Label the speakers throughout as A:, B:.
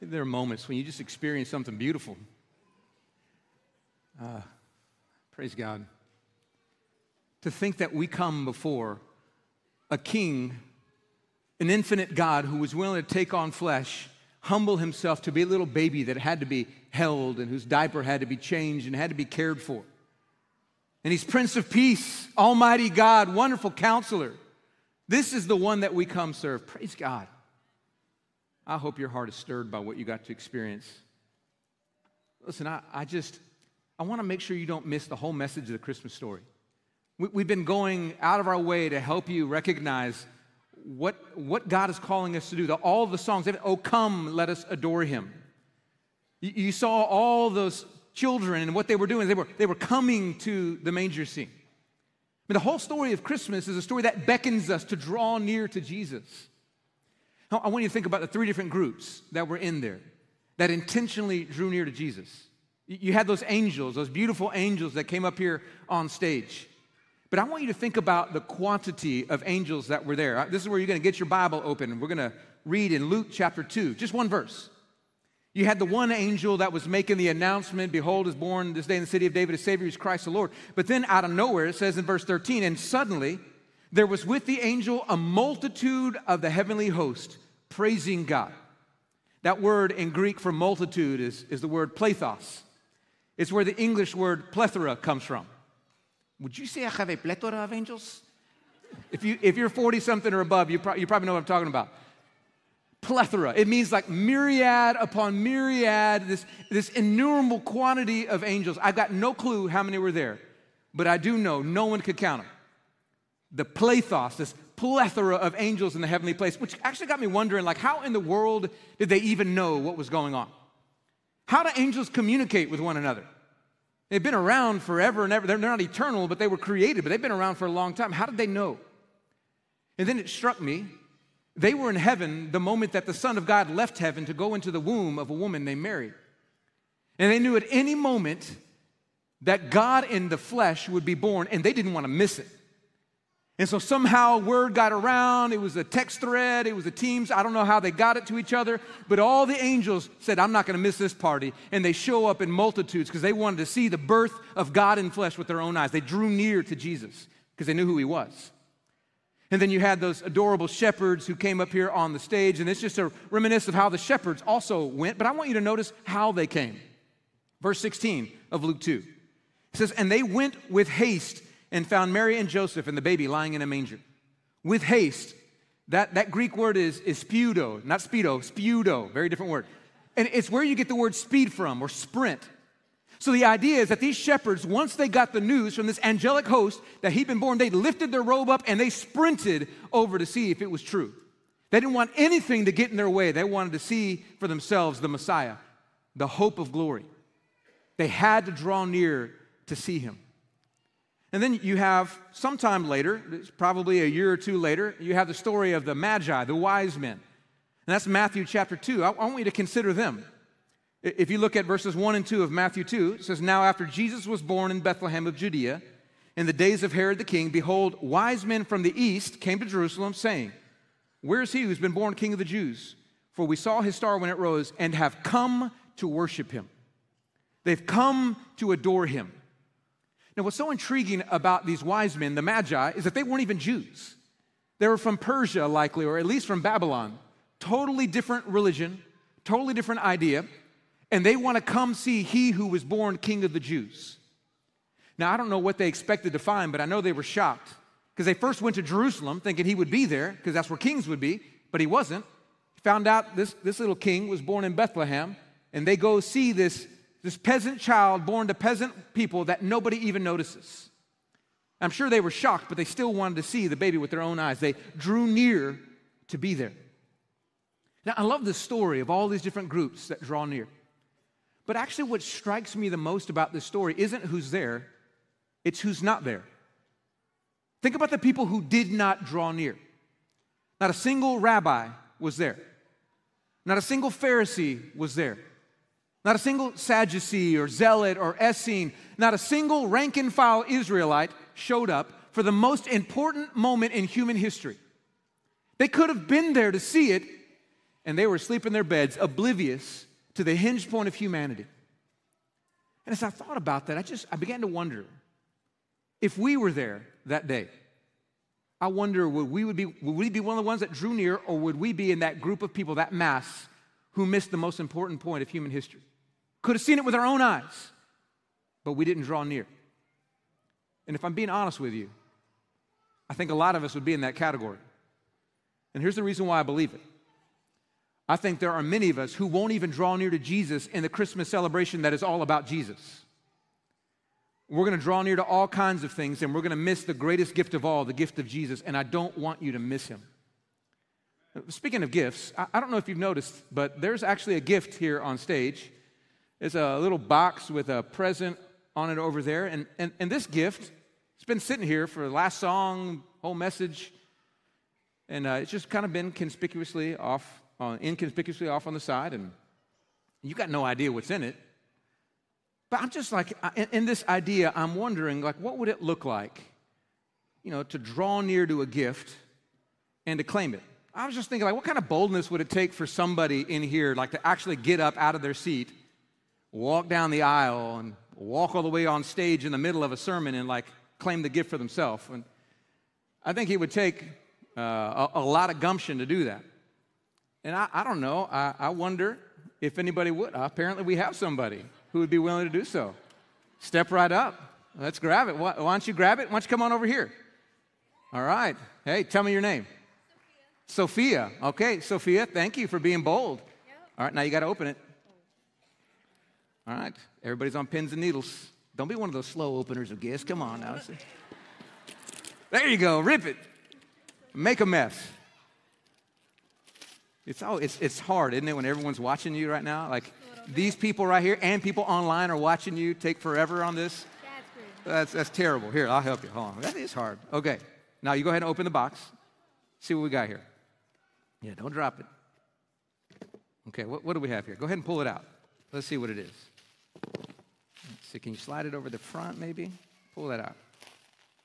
A: There are moments when you just experience something beautiful. Uh, praise God. To think that we come before a king, an infinite God who was willing to take on flesh, humble himself to be a little baby that had to be held and whose diaper had to be changed and had to be cared for. And he's Prince of Peace, Almighty God, wonderful counselor. This is the one that we come serve. Praise God. I hope your heart is stirred by what you got to experience. Listen, I, I just, I want to make sure you don't miss the whole message of the Christmas story. We, we've been going out of our way to help you recognize what, what God is calling us to do. The, all the songs, oh, come, let us adore him. You, you saw all those children and what they were doing. They were, they were coming to the manger scene. I mean, the whole story of Christmas is a story that beckons us to draw near to Jesus. I want you to think about the three different groups that were in there that intentionally drew near to Jesus. You had those angels, those beautiful angels that came up here on stage. But I want you to think about the quantity of angels that were there. Uh, this is where you're going to get your Bible open. We're going to read in Luke chapter 2, just one verse. You had the one angel that was making the announcement, Behold, is born this day in the city of David a Savior, is Christ the Lord. But then out of nowhere, it says in verse 13, and suddenly there was with the angel a multitude of the heavenly host praising God. That word in Greek for multitude is, is the word plethos. It's where the English word plethora comes from. Would you say I have a plethora of angels? If, you, if you're 40 something or above, you, pro- you probably know what I'm talking about. Plethora. It means like myriad upon myriad, this, this innumerable quantity of angels. I've got no clue how many were there, but I do know no one could count them the plethos, this plethora of angels in the heavenly place, which actually got me wondering, like, how in the world did they even know what was going on? How do angels communicate with one another? They've been around forever and ever. They're not eternal, but they were created, but they've been around for a long time. How did they know? And then it struck me they were in heaven the moment that the Son of God left heaven to go into the womb of a woman named Mary. And they knew at any moment that God in the flesh would be born, and they didn't want to miss it. And so somehow word got around. It was a text thread, it was a Teams. I don't know how they got it to each other, but all the angels said, I'm not going to miss this party. And they show up in multitudes because they wanted to see the birth of God in flesh with their own eyes. They drew near to Jesus because they knew who he was. And then you had those adorable shepherds who came up here on the stage, and it's just a reminisce of how the shepherds also went. But I want you to notice how they came. Verse 16 of Luke 2. It says, And they went with haste and found Mary and Joseph and the baby lying in a manger. With haste, that, that Greek word is, is spudo, not speedo, spudo, very different word. And it's where you get the word speed from or sprint. So the idea is that these shepherds, once they got the news from this angelic host that he'd been born, they lifted their robe up and they sprinted over to see if it was true. They didn't want anything to get in their way. They wanted to see for themselves the Messiah, the hope of glory. They had to draw near to see him. And then you have sometime later, probably a year or two later, you have the story of the Magi, the wise men. And that's Matthew chapter 2. I, want you to consider them. If you look at verses 1 and 2 of Matthew 2, it says, Now after Jesus was born in Bethlehem of Judea, in the days of Herod the king, behold, wise men from the east came to Jerusalem, saying, Where is he who's been born king of the Jews? For we saw his star when it rose and have come to worship him. They've come to adore him. Now, what's so intriguing about these wise men, the Magi, is that they weren't even Jews. They were from Persia, likely, or at least from Babylon. Totally different religion, totally different idea. And they want to come see he who was born king of the Jews. Now, I don't know what they expected to find, but I know they were shocked because they first went to Jerusalem thinking he would be there because that's where kings would be, but he wasn't. Found out this, this little king was born in Bethlehem, and they go see this this peasant child born to peasant people that nobody even notices. I'm sure they were shocked, but they still wanted to see the baby with their own eyes. They drew near to be there. Now, I love the story of all these different groups that draw near. But actually, what strikes me the most about this story isn't who's there, it's who's not there. Think about the people who did not draw near. Not a single rabbi was there, not a single Pharisee was there. Not a single Sadducee or Zealot or Essene, not a single rank and file Israelite showed up for the most important moment in human history. They could have been there to see it, and they were asleep in their beds, oblivious to the hinge point of humanity. And as I thought about that, I just I began to wonder if we were there that day. I wonder would we would be would we be one of the ones that drew near, or would we be in that group of people, that mass, who missed the most important point of human history? Could have seen it with our own eyes, but we didn't draw near. And if I'm being honest with you, I think a lot of us would be in that category. And here's the reason why I believe it. I think there are many of us who won't even draw near to Jesus in the Christmas celebration that is all about Jesus. We're going to draw near to all kinds of things and we're going to miss the greatest gift of all, the gift of Jesus, and I don't want you to miss him. Speaking of gifts, I don't know if you've noticed, but there's actually a gift here on stage. There's a little box with a present on it over there, and, and, and this gift it's been sitting here for the last song, whole message, and uh, it's just kind of been conspicuously off, uh, inconspicuously off on the side, and you got no idea what's in it. But I'm just like, in, in this idea, I'm wondering, like, what would it look like, you know, to draw near to a gift and to claim it? I was just thinking, like, what kind of boldness would it take for somebody in here, like, to actually get up out of their seat, walk down the aisle, and walk all the way on stage in the middle of a sermon and, like, claim the gift for themselves. And I think it would take uh, a, a, lot of gumption to do that. And I, I don't know, I, I, wonder if anybody would. Uh, apparently, we have somebody who would be willing to do so. Step right up. Let's grab it. Why, why don't you grab it? Why don't you come on over here? All right. Hey, tell me your name. Sophia. Sophia. Okay, Sophia, thank you for being bold. Yep. All right, now you got to open it. All right, everybody's on pins and needles. Don't be one of those slow openers of gifts. Come on now. There you go. Rip it. Make a mess. It's, all, it's, it's hard, isn't it, when everyone's watching you right now? Like these people right here and people online are watching you take forever on this. That's, that's terrible. Here, I'll help you. Hold on. That is hard. Okay. Now you go ahead and open the box. See what we got here. Yeah, don't drop it. Okay, what, what do we have here? Go ahead and pull it out. Let's see what it is. So can you slide it over the front maybe? Pull that out.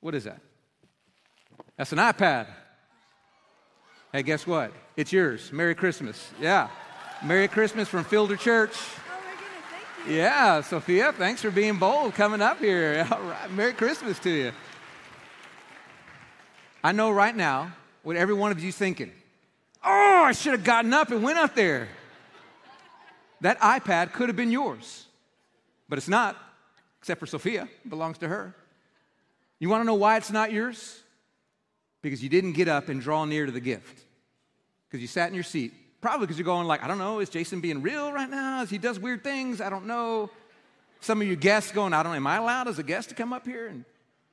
A: What is that? That's an iPad. Hey, guess what? It's yours. Merry Christmas. Yeah. Merry Christmas from Fielder Church.
B: Oh my goodness, thank you.
A: Yeah, Sophia, thanks for being bold coming up here. All right. Merry Christmas to you. I know right now what every one of you thinking. Oh, I should have gotten up and went up there. That iPad could have been yours. But it's not, except for Sophia, it belongs to her. You want to know why it's not yours? Because you didn't get up and draw near to the gift. Because you sat in your seat. Probably because you're going like, I don't know, is Jason being real right now? As he does weird things? I don't know. Some of you guests going, I don't know, am I allowed as a guest to come up here? And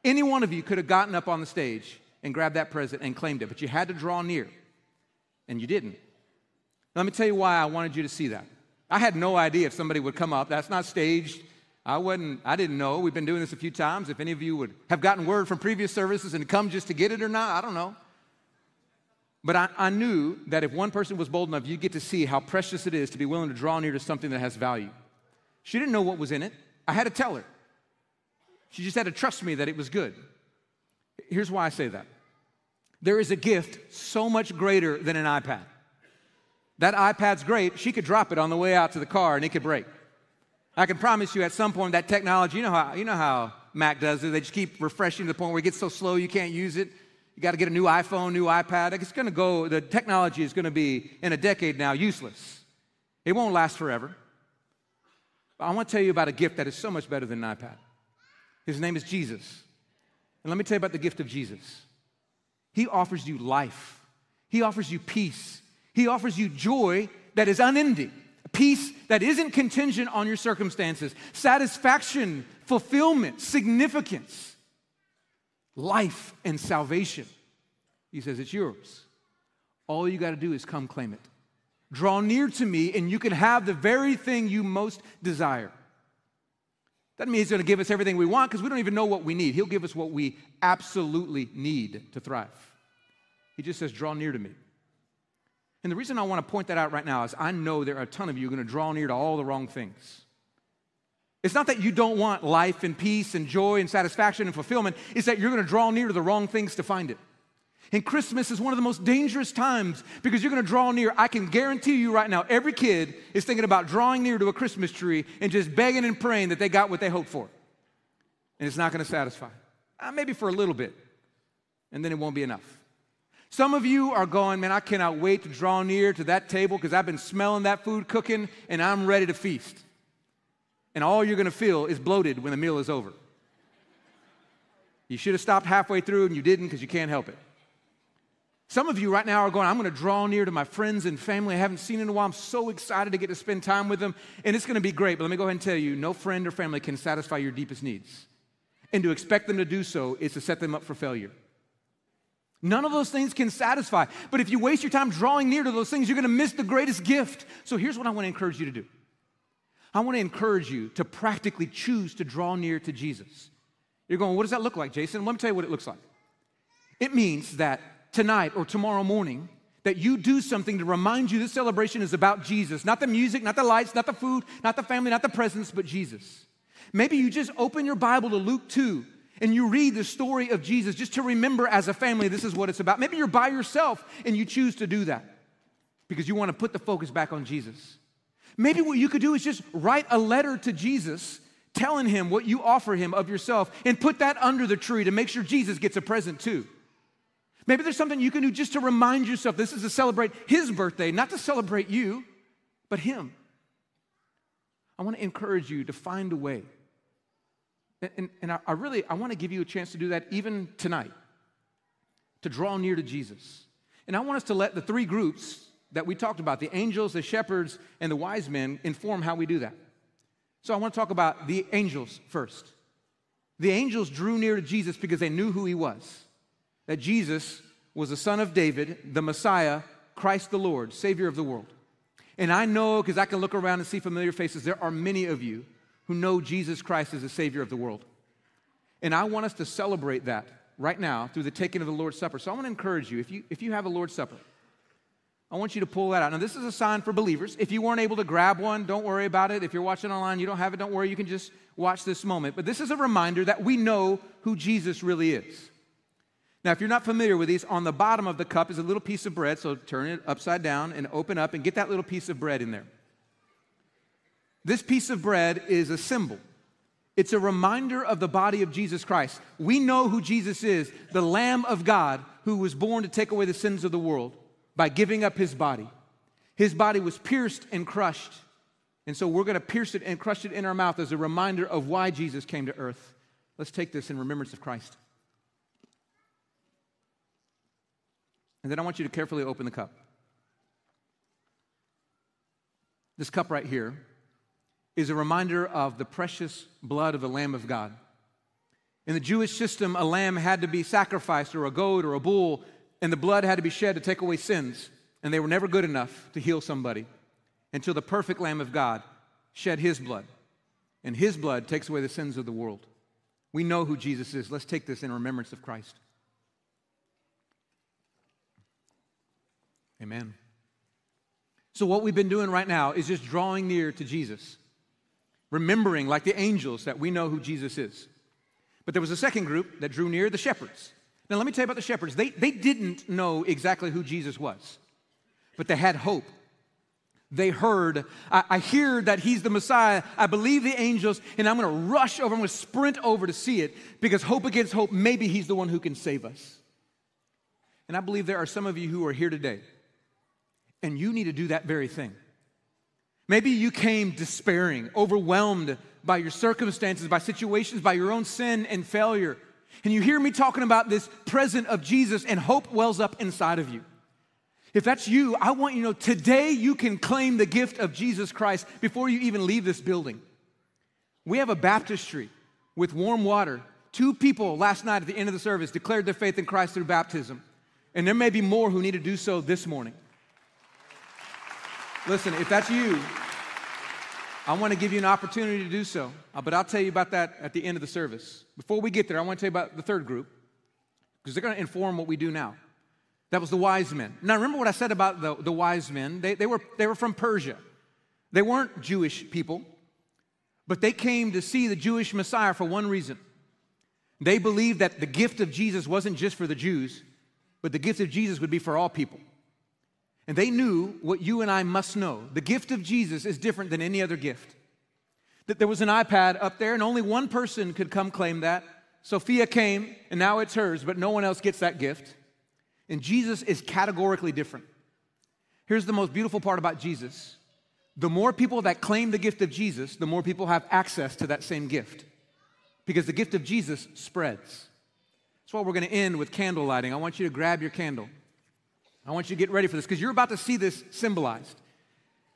A: any one of you could have gotten up on the stage and grabbed that present and claimed it, but you had to draw near, and you didn't. Let me tell you why I wanted you to see that. I had no idea if somebody would come up. That's not staged. I wasn't, I didn't know. We've been doing this a few times. If any of you would have gotten word from previous services and come just to get it or not, I don't know. But I, I knew that if one person was bold enough, you'd get to see how precious it is to be willing to draw near to something that has value. She didn't know what was in it. I had to tell her. She just had to trust me that it was good. Here's why I say that there is a gift so much greater than an iPad. That iPad's great. She could drop it on the way out to the car and it could break. I can promise you at some point that technology, you know how, you know how Mac does it. They just keep refreshing to the point where it gets so slow you can't use it. You got to get a new iPhone, new iPad. It's going to go, the technology is going to be in a decade now useless. It won't last forever. But I want to tell you about a gift that is so much better than an iPad. His name is Jesus. And let me tell you about the gift of Jesus. He offers you life, He offers you peace, he offers you joy that is unending, peace that isn't contingent on your circumstances, satisfaction, fulfillment, significance, life, and salvation. He says, It's yours. All you got to do is come claim it. Draw near to me, and you can have the very thing you most desire. Doesn't mean he's going to give us everything we want because we don't even know what we need. He'll give us what we absolutely need to thrive. He just says, Draw near to me. And the reason I want to point that out right now is I know there are a ton of you going to draw near to all the wrong things. It's not that you don't want life and peace and joy and satisfaction and fulfillment, it's that you're going to draw near to the wrong things to find it. And Christmas is one of the most dangerous times because you're going to draw near. I can guarantee you right now, every kid is thinking about drawing near to a Christmas tree and just begging and praying that they got what they hoped for. And it's not going to satisfy. Uh, maybe for a little bit, and then it won't be enough. Some of you are going, man, I cannot wait to draw near to that table because I've been smelling that food cooking and I'm ready to feast. And all you're going to feel is bloated when the meal is over. You should have stopped halfway through and you didn't because you can't help it. Some of you right now are going, I'm going to draw near to my friends and family I haven't seen in a while. I'm so excited to get to spend time with them, and it's going to be great. But let me go ahead and tell you no friend or family can satisfy your deepest needs. And to expect them to do so is to set them up for failure. None of those things can satisfy. But if you waste your time drawing near to those things, you're going to miss the greatest gift. So here's what I want to encourage you to do I want to encourage you to practically choose to draw near to Jesus. You're going, what does that look like, Jason? Let me tell you what it looks like. It means that tonight or tomorrow morning that you do something to remind you this celebration is about Jesus, not the music, not the lights, not the food, not the family, not the presents, but Jesus. Maybe you just open your Bible to Luke 2 and you read the story of Jesus just to remember as a family this is what it's about. Maybe you're by yourself and you choose to do that because you want to put the focus back on Jesus. Maybe what you could do is just write a letter to Jesus telling him what you offer him of yourself and put that under the tree to make sure Jesus gets a present too. Maybe there's something you can do just to remind yourself this is to celebrate his birthday, not to celebrate you, but him. I want to encourage you to find a way. And, and, I, really, I want to give you a chance to do that even tonight, to draw near to Jesus. And I want us to let the three groups that we talked about, the angels, the shepherds, and the wise men, inform how we do that. So I want to talk about the angels first. The angels drew near to Jesus because they knew who he was that Jesus was the son of David, the Messiah, Christ the Lord, Savior of the world. And I know, because I can look around and see familiar faces, there are many of you who know Jesus Christ as the Savior of the world. And I want us to celebrate that right now through the taking of the Lord's Supper. So I want to encourage you if you, if you have a Lord's Supper, I want you to pull that out. Now, this is a sign for believers. If you weren't able to grab one, don't worry about it. If you're watching online, you don't have it, don't worry. You can just watch this moment. But this is a reminder that we know who Jesus really is. Now, if you're not familiar with these, on the bottom of the cup is a little piece of bread. So turn it upside down and open up and get that little piece of bread in there. This piece of bread is a symbol. It's a reminder of the body of Jesus Christ. We know who Jesus is, the Lamb of God who was born to take away the sins of the world by giving up his body. His body was pierced and crushed. And so we're going to pierce it and crush it in our mouth as a reminder of why Jesus came to earth. Let's take this in remembrance of Christ. And then I want you to carefully open the cup. This cup right here is a reminder of the precious blood of the Lamb of God. In the Jewish system, a lamb had to be sacrificed, or a goat, or a bull, and the blood had to be shed to take away sins. And they were never good enough to heal somebody until the perfect Lamb of God shed his blood. And his blood takes away the sins of the world. We know who Jesus is. Let's take this in remembrance of Christ. Amen. So, what we've been doing right now is just drawing near to Jesus, remembering, like the angels, that we know who Jesus is. But there was a second group that drew near the shepherds. Now, let me tell you about the shepherds. They, they didn't know exactly who Jesus was, but they had hope. They heard, I, I hear that he's the Messiah. I believe the angels, and I'm going to rush over, I'm going to sprint over to see it because hope against hope, maybe he's the one who can save us. And I believe there are some of you who are here today and you need to do that very thing. Maybe you came despairing, overwhelmed by your circumstances, by situations, by your own sin and failure. And you hear me talking about this present of Jesus, and hope wells up inside of you. If that's you, I want you to know today you can claim the gift of Jesus Christ before you even leave this building. We have a baptistry with warm water. Two people last night at the end of the service declared their faith in Christ through baptism. And there may be more who need to do so this morning. Listen, if that's you, I want to give you an opportunity to do so. Uh, but I'll tell you about that at the end of the service. Before we get there, I want to tell you about the third group because they're going to inform what we do now. That was the wise men. Now, remember what I said about the, the wise men? They, they, were, they were from Persia. They weren't Jewish people, but they came to see the Jewish Messiah for one reason. They believed that the gift of Jesus wasn't just for the Jews, but the gift of Jesus would be for all people. And they knew what you and I must know. The gift of Jesus is different than any other gift. That there was an iPad up there, and only one person could come claim that. Sophia came, and now it's hers, but no one else gets that gift. And Jesus is categorically different. Here's the most beautiful part about Jesus the more people that claim the gift of Jesus, the more people have access to that same gift. Because the gift of Jesus spreads. That's why we're going to end with candle lighting. I want you to grab your candle. I want you to get ready for this because you're about to see this symbolized.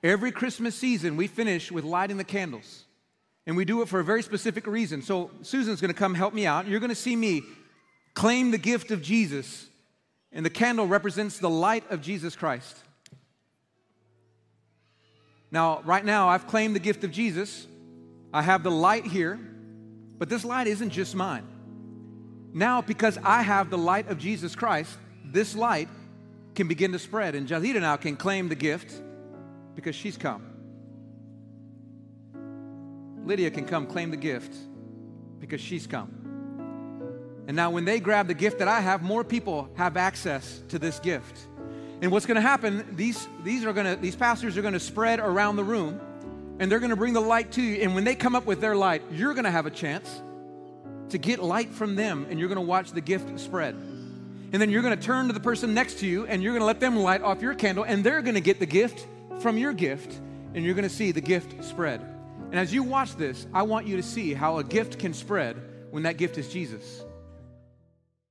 A: Every Christmas season, we finish with lighting the candles. And we do it for a very specific reason. So, Susan's going to come help me out. You're going to see me claim the gift of Jesus. And the candle represents the light of Jesus Christ. Now, right now, I've claimed the gift of Jesus. I have the light here, but this light isn't just mine. Now, because I have the light of Jesus Christ, this light can begin to spread. And Jazida now can claim the gift because she's come. Lydia can come claim the gift because she's come. And now, when they grab the gift that I have, more people have access to this gift. And what's going to happen, these, these, are gonna, these pastors are going to spread around the room and they're going to bring the light to you. And when they come up with their light, you're going to have a chance to get light from them and you're going to watch the gift spread. And then you're going to turn to the person next to you and you're going to let them light off your candle and they're going to get the gift from your gift and you're going to see the gift spread. And as you watch this, I want you to see how a gift can spread when that gift is Jesus.